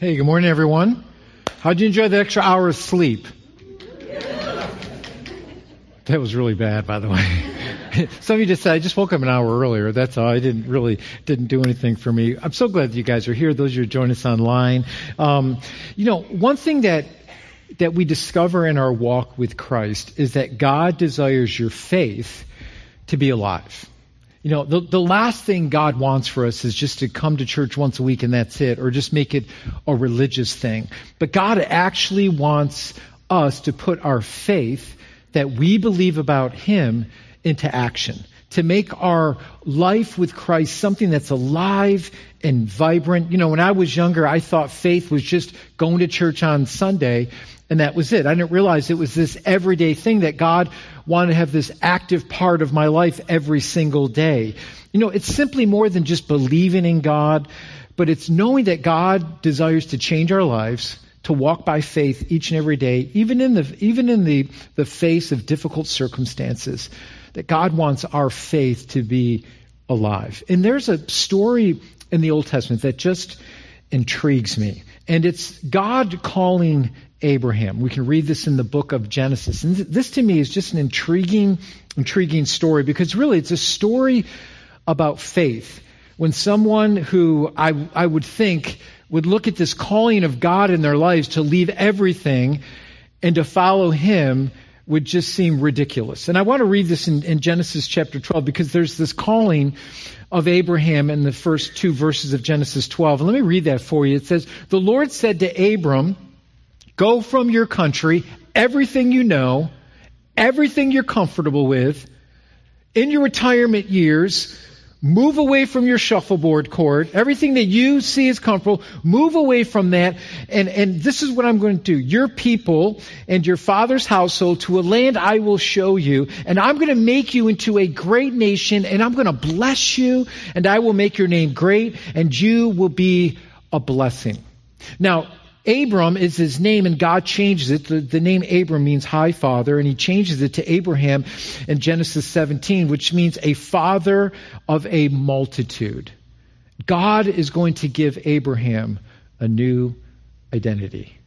Hey, good morning, everyone. How'd you enjoy the extra hour of sleep? That was really bad, by the way. Some of you just said, I just woke up an hour earlier. That's all. I didn't really, didn't do anything for me. I'm so glad you guys are here. Those of you who join us online. Um, you know, one thing that, that we discover in our walk with Christ is that God desires your faith to be alive. You know, the, the last thing God wants for us is just to come to church once a week and that's it, or just make it a religious thing. But God actually wants us to put our faith that we believe about Him into action. To make our life with Christ something that's alive and vibrant. You know, when I was younger, I thought faith was just going to church on Sunday and that was it. I didn't realize it was this everyday thing that God wanted to have this active part of my life every single day. You know, it's simply more than just believing in God, but it's knowing that God desires to change our lives to walk by faith each and every day, even in the, even in the, the face of difficult circumstances, that God wants our faith to be alive. And there's a story in the Old Testament that just intrigues me. And it's God calling Abraham. We can read this in the book of Genesis. And this to me is just an intriguing, intriguing story because really it's a story about faith. When someone who I, I would think would look at this calling of God in their lives to leave everything and to follow Him would just seem ridiculous. And I want to read this in, in, Genesis chapter 12 because there's this calling of Abraham in the first two verses of Genesis 12. And let me read that for you. It says, The Lord said to Abram, Go from your country, everything you know, everything you're comfortable with, in your retirement years, Move away from your shuffleboard court. Everything that you see is comfortable. Move away from that. And, and this is what I'm going to do. Your people and your father's household to a land I will show you. And I'm going to make you into a great nation and I'm going to bless you and I will make your name great and you will be a blessing. Now, Abram is his name, and God changes it. The, the, name Abram means high father, and he changes it to Abraham in Genesis 17, which means a father of a multitude. God is going to give Abraham a new identity,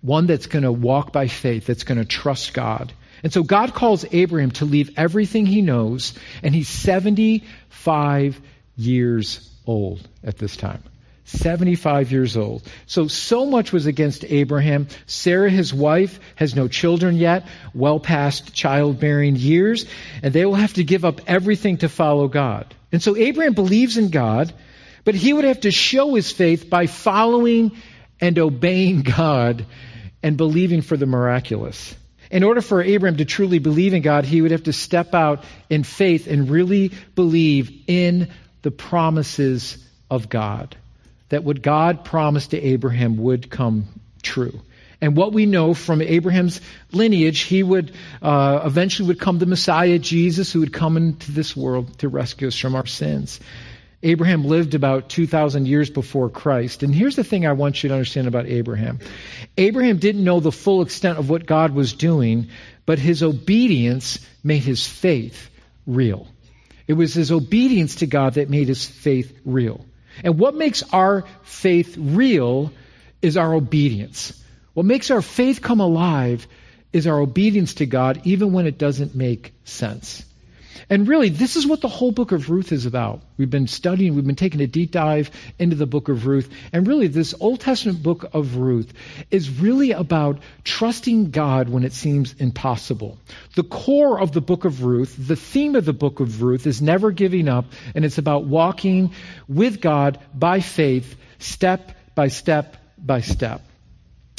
one that's going to walk by faith, that's going to trust God. And so God calls Abraham to leave everything he knows, and he's 75 years old at this time. 75 years old. So, so much was against Abraham. Sarah, his wife, has no children yet, well past childbearing years, and they will have to give up everything to follow God. And so Abraham believes in God, but he would have to show his faith by following and obeying God and believing for the miraculous. In order for Abraham to truly believe in God, he would have to step out in faith and really believe in the promises of God that what God promised to Abraham would come true. And what we know from Abraham's lineage, he would uh, eventually would come the Messiah, Jesus, who would come into this world to rescue us from our sins. Abraham lived about 2,000 years before Christ. And here's the thing I want you to understand about Abraham. Abraham didn't know the full extent of what God was doing, but his obedience made his faith real. It was his obedience to God that made his faith real. And what makes our faith real is our obedience. What makes our faith come alive is our obedience to God, even when it doesn't make sense. And really, this is what the whole book of Ruth is about. We've been studying, we've been taking a deep dive into the book of Ruth. And really, this Old Testament book of Ruth is really about trusting God when it seems impossible. The core of the book of Ruth, the theme of the book of Ruth is never giving up, and it's about walking with God by faith, step by step by step.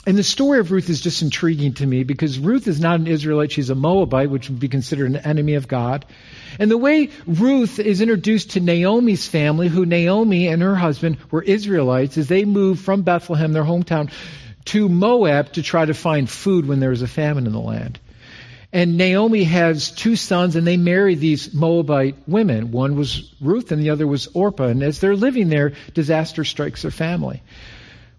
And the story of Ruth is just intriguing to me because Ruth is not an Israelite. She's a Moabite, which would be considered an enemy of God. And the way Ruth is introduced to Naomi's family, who Naomi and her husband were Israelites, is they moved from Bethlehem, their hometown, to Moab to try to find food when there was a famine in the land. And Naomi has two sons, and they marry these Moabite women. One was Ruth, and the other was Orpah. And as they're living there, disaster strikes their family.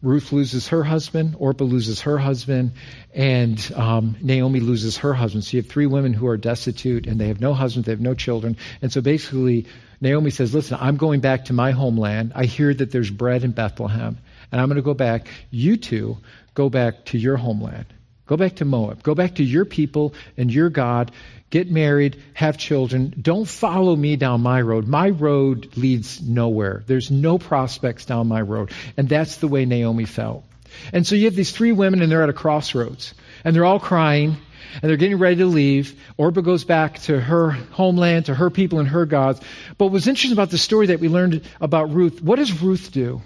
Ruth loses her husband, Orpah loses her husband, and um, Naomi loses her husband. So you have three women who are destitute and they have no husband, they have no children. And so basically, Naomi says, Listen, I'm going back to my homeland. I hear that there's bread in Bethlehem. and I'm going to go back. You two go back to your homeland. Go back to Moab. Go back to your people and your God. Get married, have children. Don't follow me down my road. My road leads nowhere. There's no prospects down my road. And that's the way Naomi felt. And so you have these three women and they're at a crossroads. And they're all crying and they're getting ready to leave. Orpah goes back to her homeland, to her people and her gods. But what's interesting about the story that we learned about Ruth, what does Ruth do?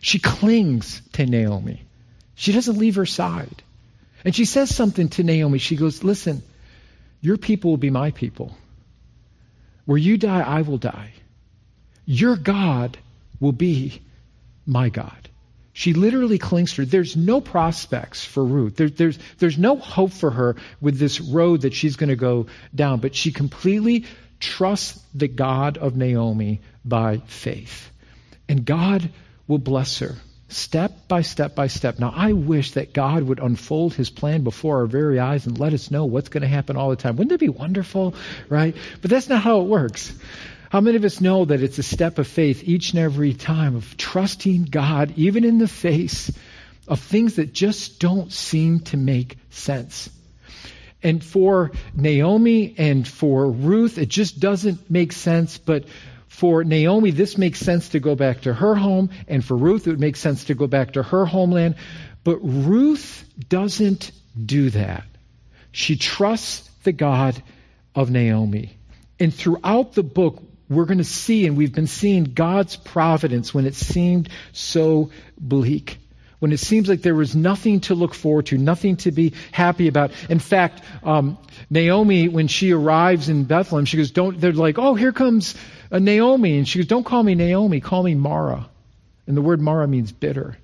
She clings to Naomi. She doesn't leave her side. And she says something to Naomi. She goes, Listen, your people will be my people. Where you die, I will die. Your God will be my God. She literally clings to her. There's no prospects for Ruth. There, there's, there's no hope for her with this road that she's going to go down, but she completely trusts the God of Naomi by faith. And God will bless her step by step by step. Now, I wish that God would unfold his plan before our very eyes and let us know what's going to happen all the time. Wouldn't that be wonderful? Right? But that's not how it works. How many of us know that it's a step of faith each and every time of trusting God, even in the face of things that just don't seem to make sense? And for Naomi and for Ruth, it just doesn't make sense, but for Naomi, this makes sense to go back to her home, and for Ruth, it would make sense to go back to her homeland. But Ruth doesn't do that. She trusts the God of Naomi. And throughout the book, we're going to see, and we've been seeing God's providence when it seemed so bleak when it seems like there was nothing to look forward to, nothing to be happy about. In fact, um, Naomi, when she arrives in Bethlehem, she goes, "Don't." They're like, "Oh, here comes uh, Naomi," and she goes, "Don't call me Naomi, call me Mara." And the word Mara means bitter.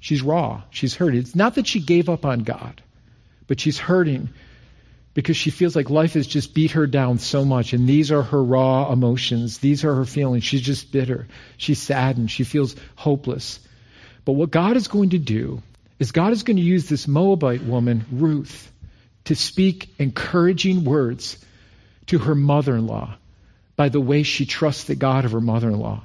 She's raw. She's hurt. It's not that she gave up on God, but she's hurting because she feels like life has just beat her down so much. And these are her raw emotions. These are her feelings. She's just bitter. She's saddened. She feels hopeless. But what God is going to do is God is going to use this Moabite woman, Ruth, to speak encouraging words to her mother in law by the way she trusts the God of her mother in law.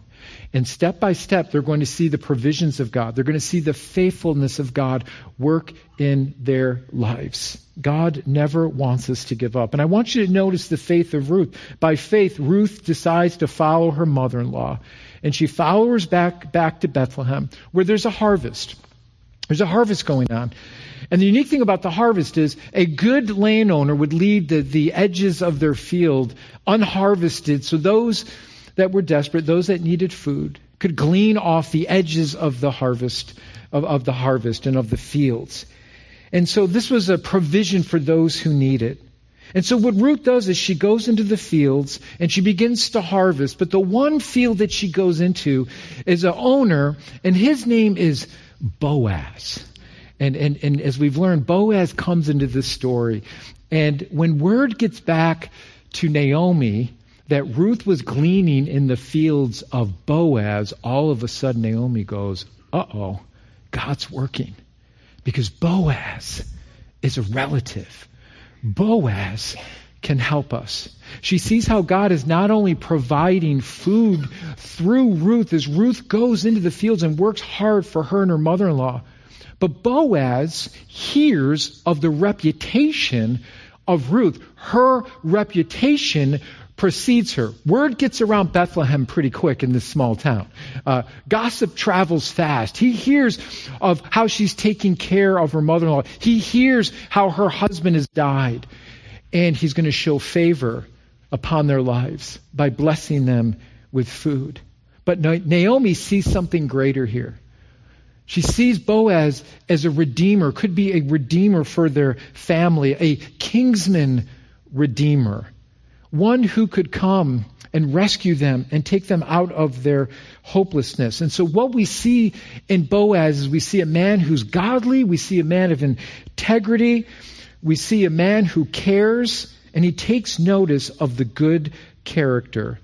And step by step, they're going to see the provisions of God. They're going to see the faithfulness of God work in their lives. God never wants us to give up. And I want you to notice the faith of Ruth. By faith, Ruth decides to follow her mother in law and she follows back, back to Bethlehem where there's a harvest. There's a harvest going on. And the unique thing about the harvest is a good landowner would leave the, the edges of their field unharvested so those that were desperate, those that needed food, could glean off the edges of the harvest, of, of the harvest and of the fields. And so this was a provision for those who need it. And so what Ruth does is she goes into the fields and she begins to harvest. But the one field that she goes into is an owner, and his name is Boaz. And, and, and as we've learned, Boaz comes into this story. And when word gets back to Naomi that Ruth was gleaning in the fields of Boaz, all of a sudden Naomi goes, uh oh, God's working. Because Boaz is a relative Boaz can help us. She sees how God is not only providing food through Ruth as Ruth goes into the fields and works hard for her and her mother in law, but Boaz hears of the reputation of Ruth. Her reputation precedes her. Word gets around Bethlehem pretty quick in this small town. Uh, gossip travels fast. He hears of how she's taking care of her mother in law. He hears how her husband has died. And he's going to show favor upon their lives by blessing them with food. But Naomi sees something greater here. She sees Boaz as a redeemer, could be a redeemer for their family, a kinsman redeemer one who could come and rescue them and take them out of their hopelessness. And so what we see in Boaz is we see a man who's godly, we see a man of integrity, we see a man who cares, and he takes notice of the good character.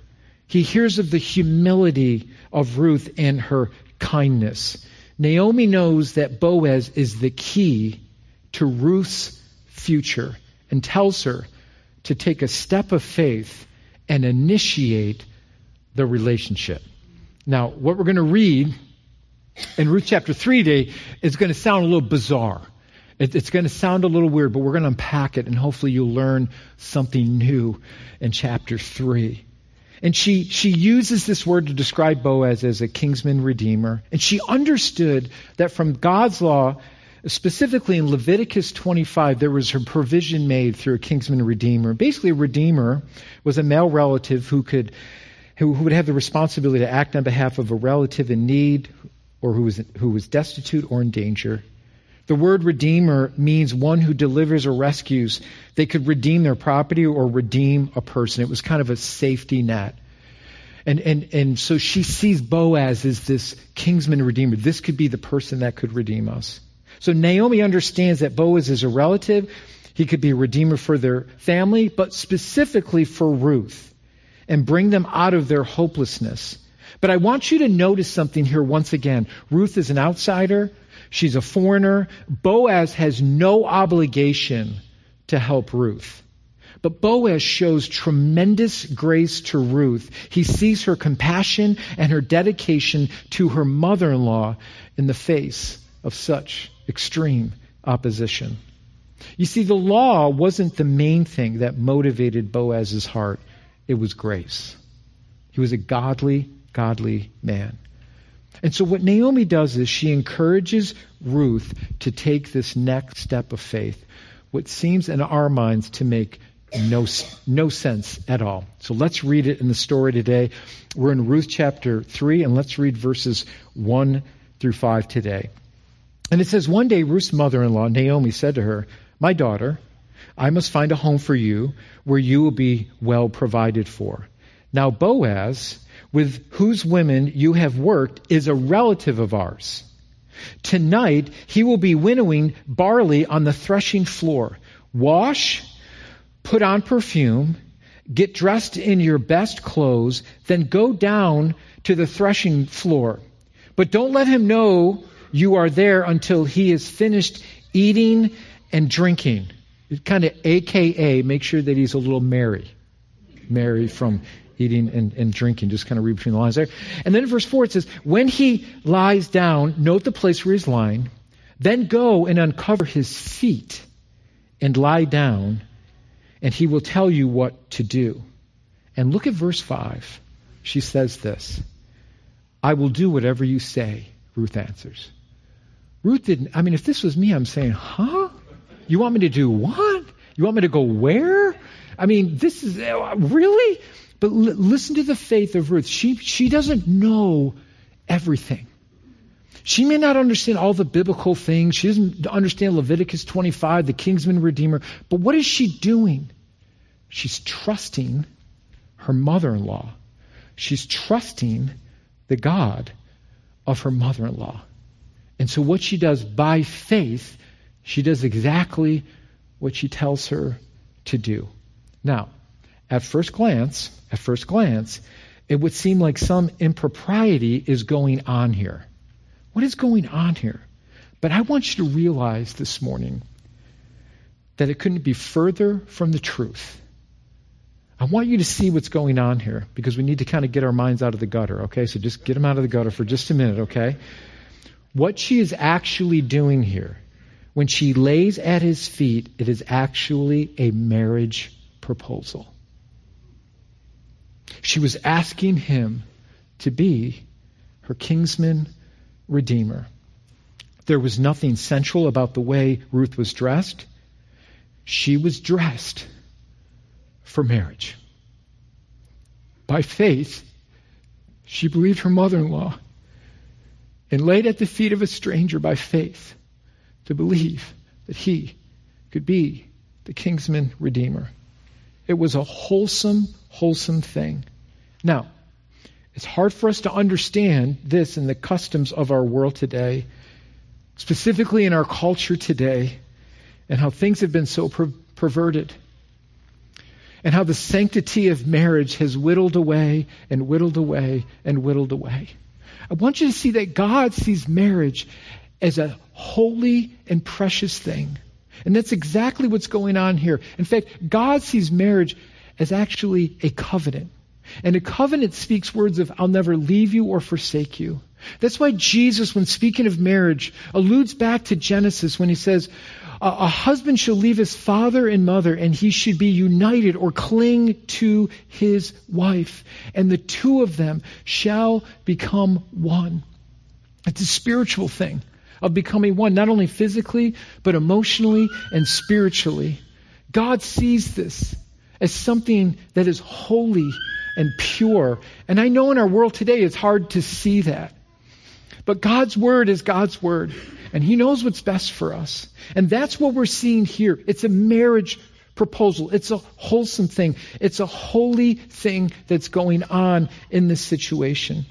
He hears of the humility of Ruth and her kindness. Naomi knows that Boaz is the key to Ruth's future and tells her to take a step of faith and initiate the relationship. Now, what we're going to read in Ruth chapter 3 today is going to sound a little bizarre. It's going to sound a little weird, but we're going to unpack it and hopefully you'll learn something new in chapter 3. And she, she uses this word to describe Boaz as a kinsman redeemer. And she understood that from God's law, specifically in Leviticus 25, there was a provision made through a kinsman redeemer. Basically, a redeemer was a male relative who could, who, who would have the responsibility to act on behalf of a relative in need or who was, who was destitute or in danger. The word redeemer means one who delivers or rescues. They could redeem their property or redeem a person. It was kind of a safety net. And, and, and so she sees Boaz as this kinsman redeemer. This could be the person that could redeem us. So Naomi understands that Boaz is a relative. He could be a redeemer for their family, but specifically for Ruth and bring them out of their hopelessness. But I want you to notice something here once again. Ruth is an outsider. She's a foreigner. Boaz has no obligation to help Ruth. But Boaz shows tremendous grace to Ruth. He sees her compassion and her dedication to her mother in law in the face of such extreme opposition. You see, the law wasn't the main thing that motivated Boaz's heart, it was grace. He was a godly, godly man. And so what Naomi does is she encourages Ruth to take this next step of faith, what seems in our minds to make no, no sense at all. So let's read it in the story today. We're in Ruth chapter 3, and let's read verses 1 through 5 today. And it says, One day Ruth's mother in law, Naomi, said to her, My daughter, I must find a home for you where you will be well provided for. Now Boaz with whose women you have worked is a relative of ours. Tonight he will be winnowing barley on the threshing floor. Wash, put on perfume, get dressed in your best clothes, then go down to the threshing floor. But don't let him know you are there until he is finished eating and drinking. Kind of AKA, make sure that he's a little merry. Merry from eating and, and drinking. Just kind of read between the lines there. And then in verse 4 it says, When he lies down, note the place where he's lying, then go and uncover his feet and lie down, and he will tell you what to do. And look at verse 5. She says this I will do whatever you say, Ruth answers. Ruth didn't, I mean, if this was me, I'm saying, huh? You want me to do what? You want me to go where? I mean, this is, really? But l- listen to the faith of Ruth. She, she doesn't know everything. She may not understand all the biblical things. She doesn't understand Leviticus 25, the kinsman redeemer. But what is she doing? She's trusting her mother in law. She's trusting the God of her mother in law. And so, what she does by faith, she does exactly what she tells her to do. Now, at first glance, at first glance, it would seem like some impropriety is going on here. What is going on here? But I want you to realize this morning that it couldn't be further from the truth. I want you to see what's going on here because we need to kind of get our minds out of the gutter, okay? So just get them out of the gutter for just a minute, okay? What she is actually doing here, when she lays at his feet, it is actually a marriage proposal. She was asking him to be her kinsman redeemer. There was nothing sensual about the way Ruth was dressed. She was dressed for marriage. By faith, she believed her mother in law and laid at the feet of a stranger by faith to believe that he could be the kinsman redeemer. It was a wholesome, wholesome thing. Now, it's hard for us to understand this in the customs of our world today, specifically in our culture today, and how things have been so per- perverted, and how the sanctity of marriage has whittled away and whittled away and whittled away. I want you to see that God sees marriage as a holy and precious thing. And that's exactly what's going on here. In fact, God sees marriage as actually a covenant. And a covenant speaks words of, I'll never leave you or forsake you. That's why Jesus, when speaking of marriage, alludes back to Genesis when he says, a husband shall leave his father and mother, and he should be united or cling to his wife, and the two of them shall become one. It's a spiritual thing of becoming one, not only physically, but emotionally and spiritually. God sees this as something that is holy and pure. And I know in our world today it's hard to see that. But God's word is God's word, and He knows what's best for us. And that's what we're seeing here. It's a marriage proposal. It's a wholesome thing. It's a holy thing that's going on in this situation.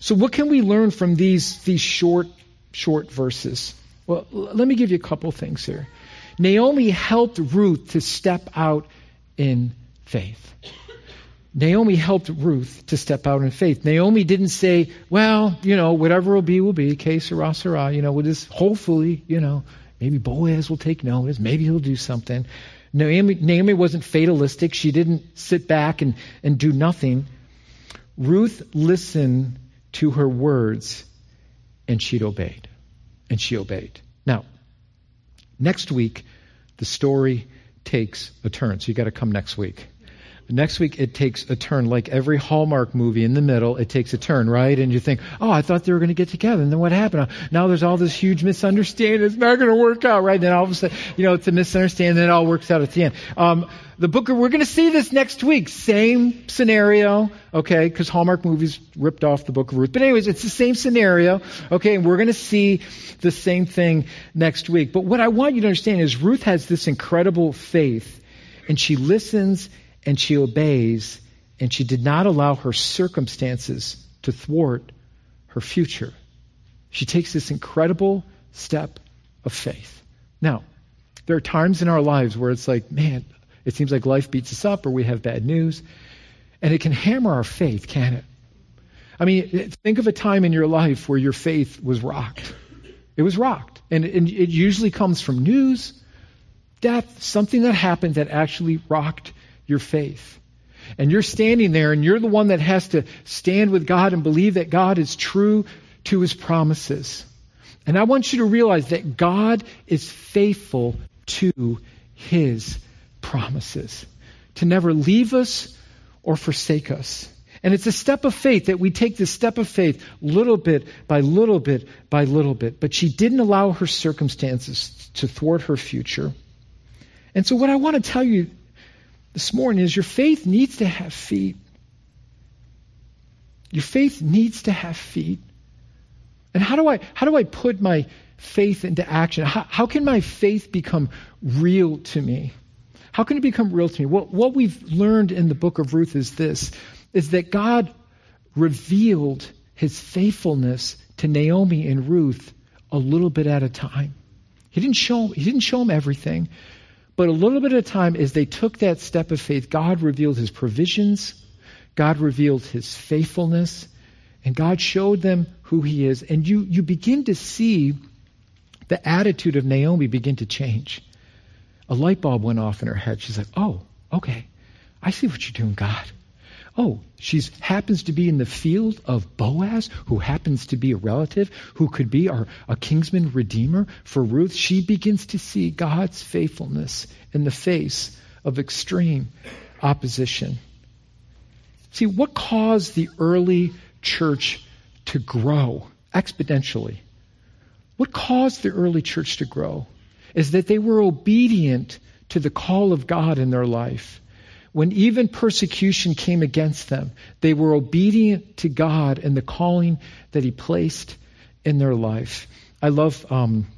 So what can we learn from these, these short, short verses? Well, let me give you a couple things here. Naomi helped Ruth to step out in faith. Naomi helped Ruth to step out in faith. Naomi didn't say, well, you know, whatever will be, will be, que sera, sera, you know, we'll just hopefully, you know, maybe Boaz will take notice, maybe he'll do something. Naomi, Naomi wasn't fatalistic. She didn't sit back and, and do nothing. Ruth listened to her words and she'd obeyed. And she obeyed. Now, next week, the story takes a turn. So you got to come next week. Next week, it takes a turn. Like every Hallmark movie in the middle, it takes a turn, right? And you think, oh, I thought they were going to get together. And then what happened? Now there's all this huge misunderstanding. It's not going to work out, right? And then all of a sudden, you know, it's a misunderstanding. Then it all works out at the end. Um, the book, we're going to see this next week. Same scenario, okay? Because Hallmark movies ripped off the book of Ruth. But anyways, it's the same scenario, okay? And we're going to see the same thing next week. But what I want you to understand is Ruth has this incredible faith and she listens and she obeys, and she did not allow her circumstances to thwart her future. She takes this incredible step of faith. Now, there are times in our lives where it's like, man, it seems like life beats us up or we have bad news. And it can hammer our faith, can it? I mean, think of a time in your life where your faith was rocked. It was rocked. And it, it usually comes from news, death, something that happened that actually rocked your faith. And you're standing there and you're the one that has to stand with God and believe that God is true to his promises. And I want you to realize that God is faithful to his promises, to never leave us or forsake us. And it's a step of faith that we take this step of faith little bit by little bit by little bit. But she didn't allow her circumstances to thwart her future. And so, what I want to tell you this morning is your faith needs to have feet. Your faith needs to have feet. And how do I how do I put my faith into action? How, how can my faith become real to me? How can it become real to me? What, what we've learned in the book of Ruth is this is that God revealed his faithfulness to Naomi and Ruth a little bit at a time. He didn't show he didn't show them everything, but a little bit of time, as they took that step of faith, God revealed his provisions, God revealed his faithfulness, and God showed them who he is. And you, you begin to see the attitude of Naomi begin to change. A light bulb went off in her head. She's like, oh, okay. I see what you're doing, God. Oh, she happens to be in the field of Boaz, who happens to be a relative, who could be our, a kinsman redeemer for Ruth. She begins to see God's faithfulness in the face of extreme opposition. See, what caused the early church to grow exponentially? What caused the early church to grow is that they were obedient to the call of God in their life when even persecution came against them, they were obedient to God and the calling that He placed in their life. I love um,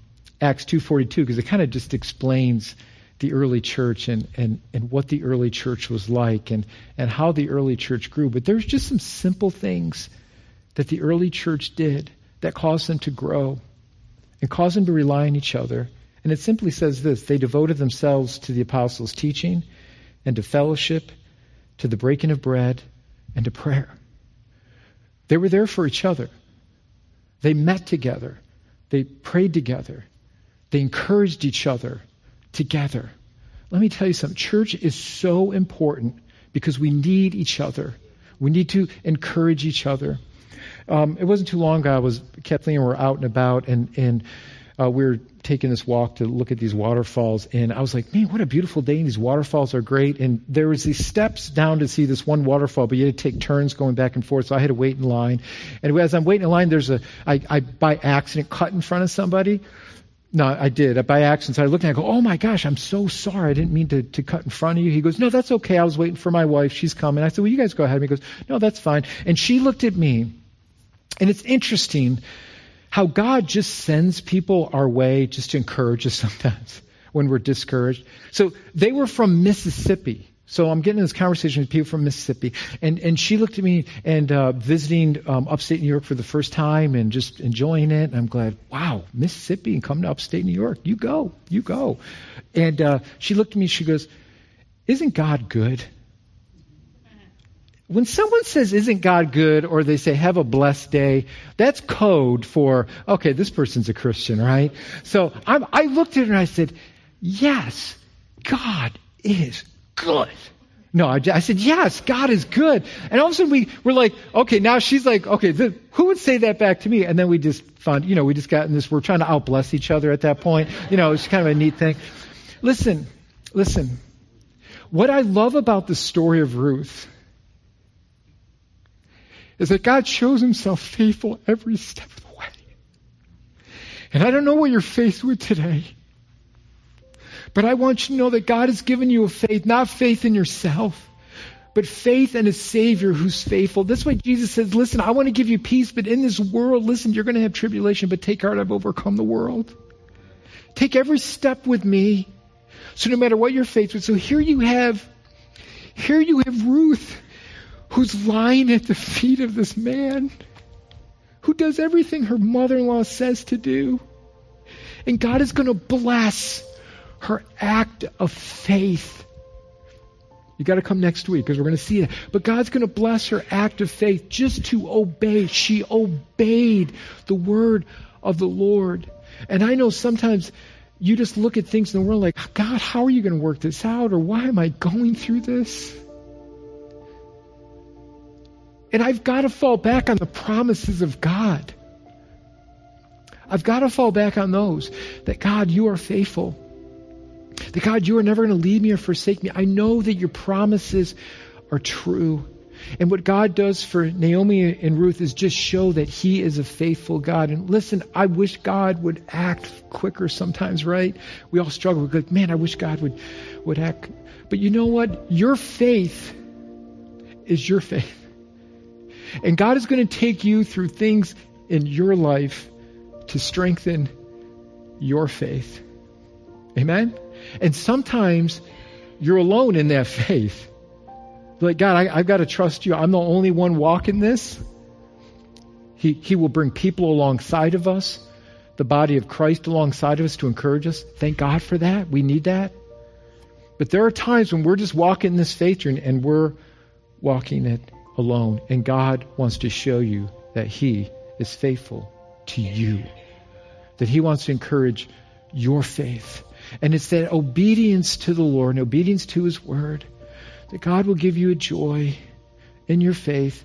Acts 2.42 because it kind of just explains the early church and, and, and what the early church was like and, and how the early church grew. But there's just some simple things that the early church did that caused them to grow and caused them to rely on each other. And it simply says this they devoted themselves to the apostles' teaching and to fellowship, to the breaking of bread, and to prayer. They were there for each other. They met together. They prayed together. They encouraged each other together. Let me tell you something. Church is so important because we need each other. We need to encourage each other. Um, it wasn't too long ago. I was Kathleen and we were out and about, and and uh, we were taking this walk to look at these waterfalls, and I was like, man, what a beautiful day! And these waterfalls are great. And there was these steps down to see this one waterfall, but you had to take turns going back and forth. So I had to wait in line. And as I'm waiting in line, there's a I, I by accident cut in front of somebody. No, I did. By accident. I looked and I go, oh my gosh, I'm so sorry. I didn't mean to, to cut in front of you. He goes, no, that's okay. I was waiting for my wife. She's coming. I said, well, you guys go ahead. He goes, no, that's fine. And she looked at me. And it's interesting how God just sends people our way just to encourage us sometimes when we're discouraged. So they were from Mississippi. So I'm getting this conversation with people from Mississippi, and and she looked at me and uh, visiting um, upstate New York for the first time and just enjoying it. And I'm glad, wow, Mississippi and come to upstate New York, you go, you go. And uh, she looked at me, she goes, "Isn't God good?" When someone says, Isn't God good? or they say, Have a blessed day, that's code for, okay, this person's a Christian, right? So I'm, I looked at her and I said, Yes, God is good. No, I, I, said, yes, God is good. And all of a sudden we were like, okay, now she's like, okay, the, who would say that back to me? And then we just found, you know, we just got in this, we're trying to outbless each other at that point. You know, it's kind of a neat thing. Listen, listen. What I love about the story of Ruth is that God shows himself faithful every step of the way. And I don't know what you're faced with today, but I want you to know that God has given you a faith, not faith in yourself, but faith in a Savior who's faithful. That's why Jesus says, listen, I want to give you peace, but in this world, listen, you're going to have tribulation, but take heart, I've overcome the world. Take every step with me. So no matter what you're faced with, so here you have, here you have Ruth who's lying at the feet of this man who does everything her mother in law says to do. And God is going to bless her act of faith. You got to come next week because we're going to see it. But God's going to bless her act of faith just to obey. She obeyed the word of the Lord. And I know sometimes you just look at things in the world like, God, how are you going to work this out? Or why am I going through this? And I've got to fall back on the promises of God. I've got to fall back on those that God, you are faithful. That God, you are never going to leave me or forsake me. I know that your promises are true. And what God does for Naomi and Ruth is just show that He is a faithful God. And listen, I wish God would act quicker sometimes, right? We all struggle. We're like, man, I wish God would, would act. But you know what? Your faith is your faith. And God is going to take you through things in your life to strengthen your faith. Amen? And sometimes you're alone in that faith. Like, God, I, have got to trust you. I'm the only one walking this. He, he will bring people alongside of us, the body of Christ alongside of us to encourage us. Thank God for that. We need that. But there are times when we're just walking this faith journey and we're walking it alone. And God wants to show you that He is faithful to you, that He wants to encourage your faith. And it's that obedience to the Lord and obedience to His Word that God will give you a joy in your faith.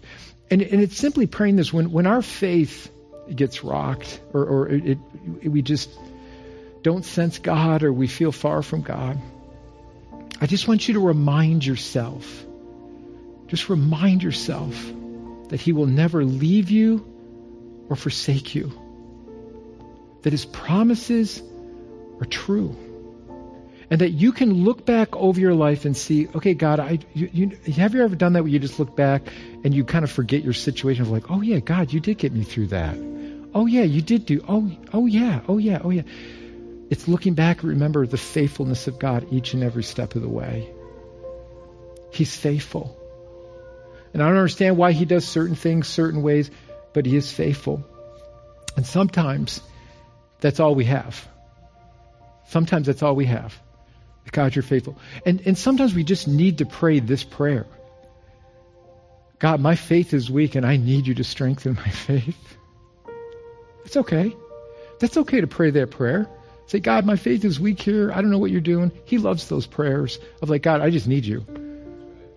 And, and it's simply praying this when, when our faith gets rocked or, or it, it, we just don't sense God or we feel far from God. I just want you to remind yourself just remind yourself that He will never leave you or forsake you, that His promises are true. And that you can look back over your life and see, okay, God, I, you, you, have you ever done that where you just look back and you kind of forget your situation of like, oh yeah, God, you did get me through that. Oh yeah, you did do. Oh, oh yeah, oh yeah, oh yeah. It's looking back, remember the faithfulness of God each and every step of the way. He's faithful. And I don't understand why he does certain things certain ways, but he is faithful. And sometimes that's all we have. Sometimes that's all we have. God, you're faithful. And, and sometimes we just need to pray this prayer God, my faith is weak and I need you to strengthen my faith. It's okay. That's okay to pray that prayer. Say, God, my faith is weak here. I don't know what you're doing. He loves those prayers of like, God, I just need you.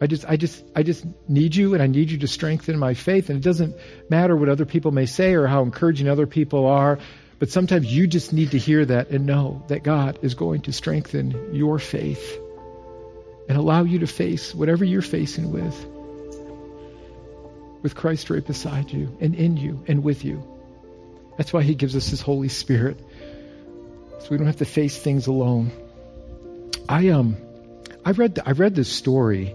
I just, I just, I just need you and I need you to strengthen my faith. And it doesn't matter what other people may say or how encouraging other people are. But sometimes you just need to hear that and know that God is going to strengthen your faith and allow you to face whatever you're facing with with Christ right beside you and in you and with you. That's why he gives us his Holy Spirit. So we don't have to face things alone. I um I read I read this story.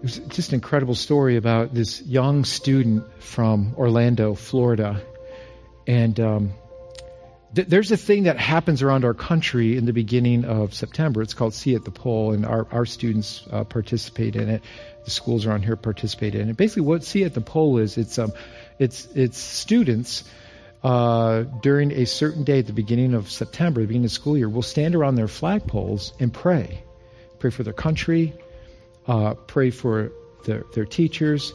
It was just an incredible story about this young student from Orlando, Florida. And um, th- there's a thing that happens around our country in the beginning of September. It's called See at the Pole, and our, our students uh, participate in it. The schools around here participate in it. Basically, what See at the Pole is, it's um, it's it's students uh, during a certain day at the beginning of September, the beginning of school year, will stand around their flagpoles and pray. Pray for their country, uh, pray for their, their teachers,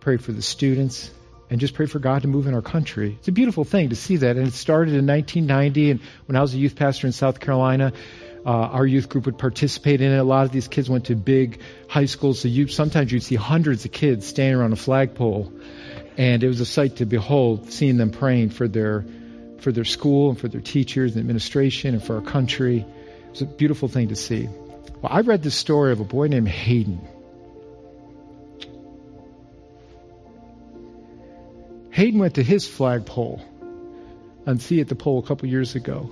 pray for the students, and just pray for God to move in our country. It's a beautiful thing to see that. And it started in 1990, and when I was a youth pastor in South Carolina, uh, our youth group would participate in it. A lot of these kids went to big high schools, so you sometimes you'd see hundreds of kids standing around a flagpole and it was a sight to behold, seeing them praying for their for their school and for their teachers and administration and for our country. It was a beautiful thing to see. Well, I read the story of a boy named Hayden. Hayden went to his flagpole on See at the Pole a couple years ago.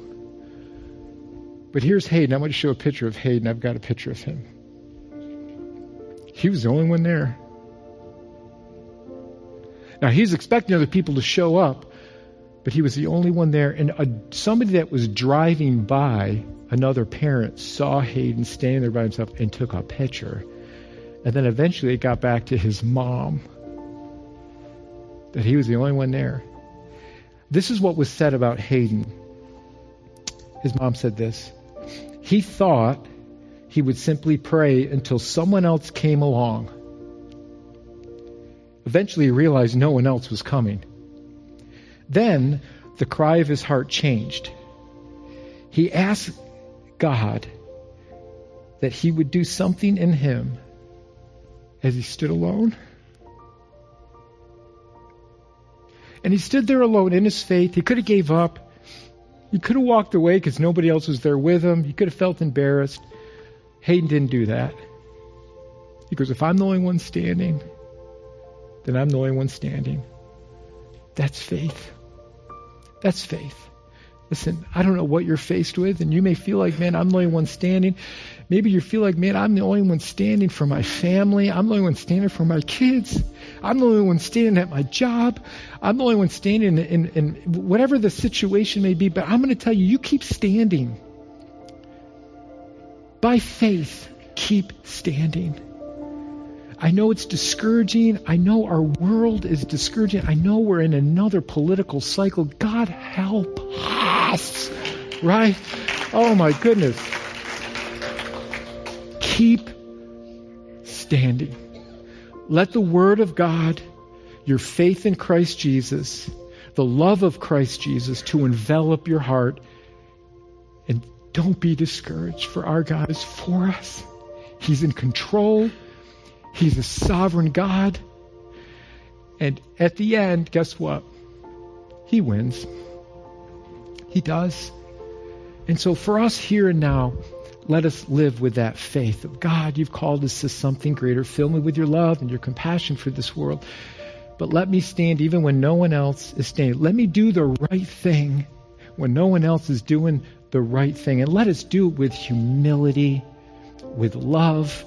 But here's Hayden. I want to show a picture of Hayden. I've got a picture of him. He was the only one there. Now he's expecting other people to show up, but he was the only one there. And a, somebody that was driving by, another parent, saw Hayden standing there by himself and took a picture. And then eventually it got back to his mom that he was the only one there. This is what was said about Hayden. His mom said this. He thought he would simply pray until someone else came along Eventually, he realized no one else was coming. Then the cry of his heart changed. He asked God that he would do something in him as he stood alone. And he stood there alone in his faith. He could have gave up. He could have walked away because nobody else was there with him. He could have felt embarrassed. Hayden didn't do that. He goes, if I'm the only one standing, then I'm the only one standing. That's faith. That's faith. Listen, I don't know what you're faced with, and you may feel like, man, I'm the only one standing. Maybe you feel like, man, I'm the only one standing for my family. I'm the only one standing for my kids. I'm the only one standing at my job. I'm the only one standing in, in, in whatever the situation may be. But I'm going to tell you, you keep standing. By faith, keep standing. I know it's discouraging. I know our world is discouraging. I know we're in another political cycle. God help us. Right? Oh my goodness. Keep standing. Let the Word of God, your faith in Christ Jesus, the love of Christ Jesus to envelop your heart. And don't be discouraged, for our God is for us. He's in control. He's a sovereign God. And at the end, guess what? He wins. He does. And so for us here and now, let us live with that faith of God, you've called us to something greater. Fill me with your love and your compassion for this world. But let me stand even when no one else is standing. Let me do the right thing when no one else is doing the right thing. And let us do it with humility, with love,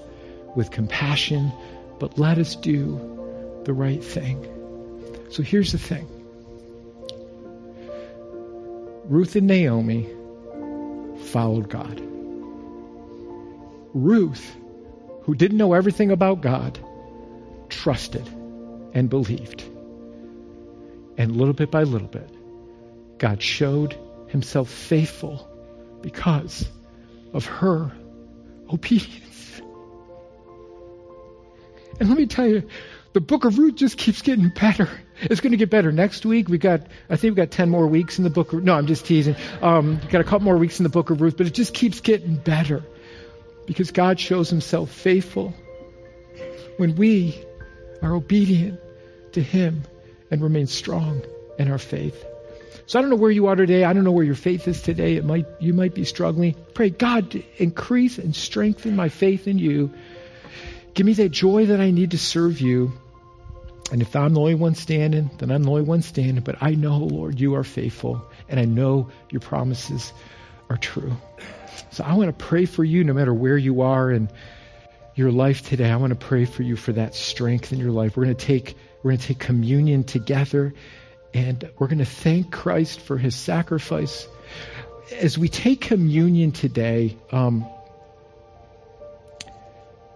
with compassion, but let us do the right thing. So here's the thing Ruth and Naomi followed God. Ruth, who didn't know everything about God, trusted and believed. And little bit by little bit, God showed himself faithful because of her obedience. And let me tell you, the book of Ruth just keeps getting better. It's going to get better next week. We got, I think we got 10 more weeks in the book of, no, I'm just teasing. Um, got a couple more weeks in the book of Ruth, but it just keeps getting better because God shows himself faithful when we are obedient to Him and remain strong in our faith. So I don't know where you are today. I don't know where your faith is today. It might you might be struggling. Pray, God, increase and strengthen my faith in you. Give me that joy that I need to serve you. And if I'm the only one standing, then I'm the only one standing. But I know, Lord, you are faithful, and I know your promises are true. So I want to pray for you no matter where you are in your life today. I want to pray for you for that strength in your life. We're going to take we're going to take communion together and we're going to thank Christ for his sacrifice. As we take communion today, um,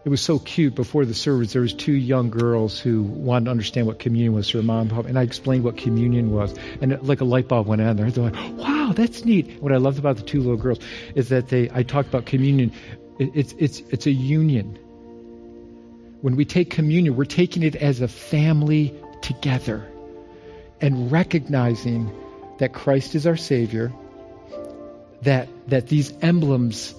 it was so cute. Before the service, there was two young girls who wanted to understand what communion was. Their mom and I explained what communion was, and it, like a light bulb went on there. They're like, "Wow, that's neat." What I loved about the two little girls is that they. I talked about communion. It, it's it's it's a union. When we take communion, we're taking it as a family together, and recognizing that Christ is our Savior. That that these emblems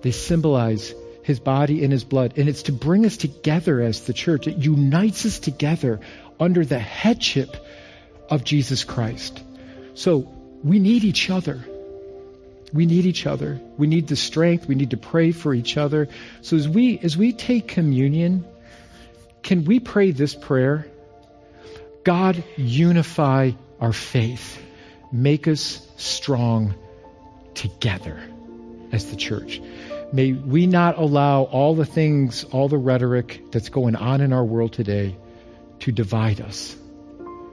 they symbolize his body and his blood. And it's to bring us together as the church. It unites us together under the headship of Jesus Christ. So we need each other. We need each other. We need the strength. We need to pray for each other. So as we as we take communion, can we pray this prayer? God, unify our faith. Make us strong together as the church. May we not allow all the things, all the rhetoric that's going on in our world today to divide us.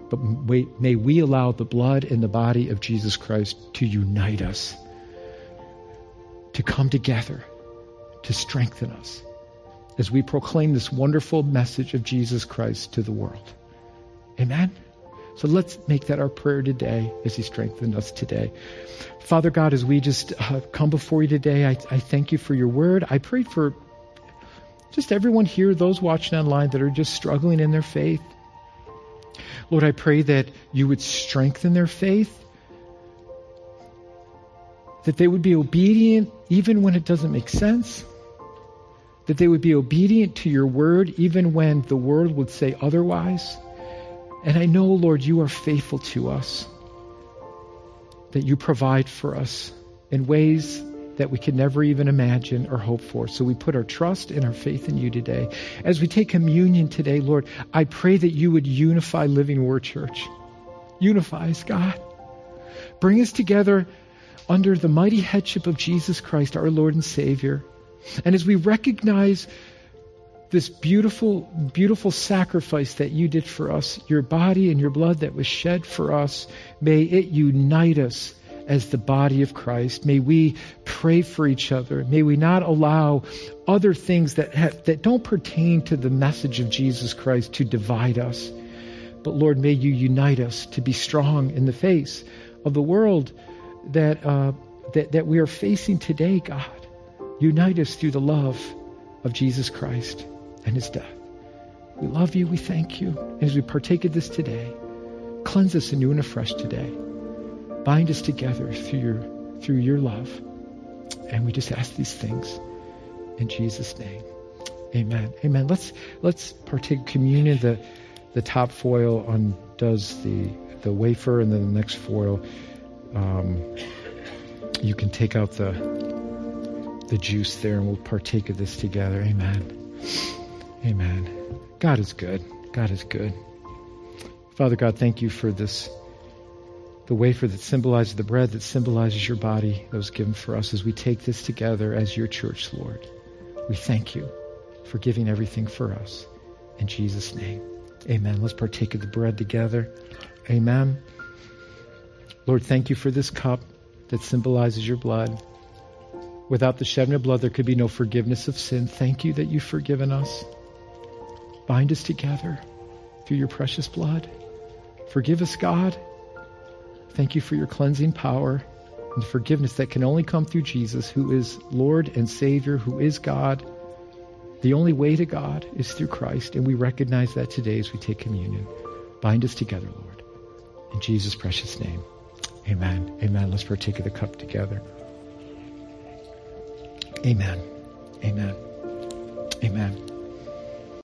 But may we allow the blood and the body of Jesus Christ to unite us, to come together, to strengthen us as we proclaim this wonderful message of Jesus Christ to the world. Amen. So let's make that our prayer today as He strengthens us today. Father God, as we just uh, come before you today, I, I thank you for your word. I pray for just everyone here, those watching online that are just struggling in their faith. Lord, I pray that you would strengthen their faith, that they would be obedient even when it doesn't make sense, that they would be obedient to your word even when the world would say otherwise. And I know, Lord, you are faithful to us, that you provide for us in ways that we could never even imagine or hope for. So we put our trust and our faith in you today. As we take communion today, Lord, I pray that you would unify Living Word Church. Unify us, God. Bring us together under the mighty headship of Jesus Christ, our Lord and Savior. And as we recognize this beautiful, beautiful sacrifice that you did for us, your body and your blood that was shed for us, may it unite us as the body of Christ. May we pray for each other. May we not allow other things that have, that don't pertain to the message of Jesus Christ to divide us. But Lord, may you unite us to be strong in the face of the world that uh, that, that we are facing today. God, unite us through the love of Jesus Christ and his death. We love you. We thank you. And as we partake of this today, cleanse us anew and afresh today. Bind us together through your, through your love. And we just ask these things in Jesus' name. Amen. Amen. Let's let's partake communion. The the top foil undoes the the wafer, and then the next foil, um, you can take out the the juice there, and we'll partake of this together. Amen. Amen. God is good. God is good. Father God, thank you for this, the wafer that symbolizes the bread that symbolizes your body that was given for us as we take this together as your church, Lord. We thank you for giving everything for us. In Jesus' name, amen. Let's partake of the bread together. Amen. Lord, thank you for this cup that symbolizes your blood. Without the shedding of blood, there could be no forgiveness of sin. Thank you that you've forgiven us. Bind us together through your precious blood. Forgive us, God. Thank you for your cleansing power and forgiveness that can only come through Jesus, who is Lord and Savior, who is God. The only way to God is through Christ, and we recognize that today as we take communion. Bind us together, Lord. In Jesus' precious name. Amen. Amen. Let's partake of the cup together. Amen. Amen. Amen.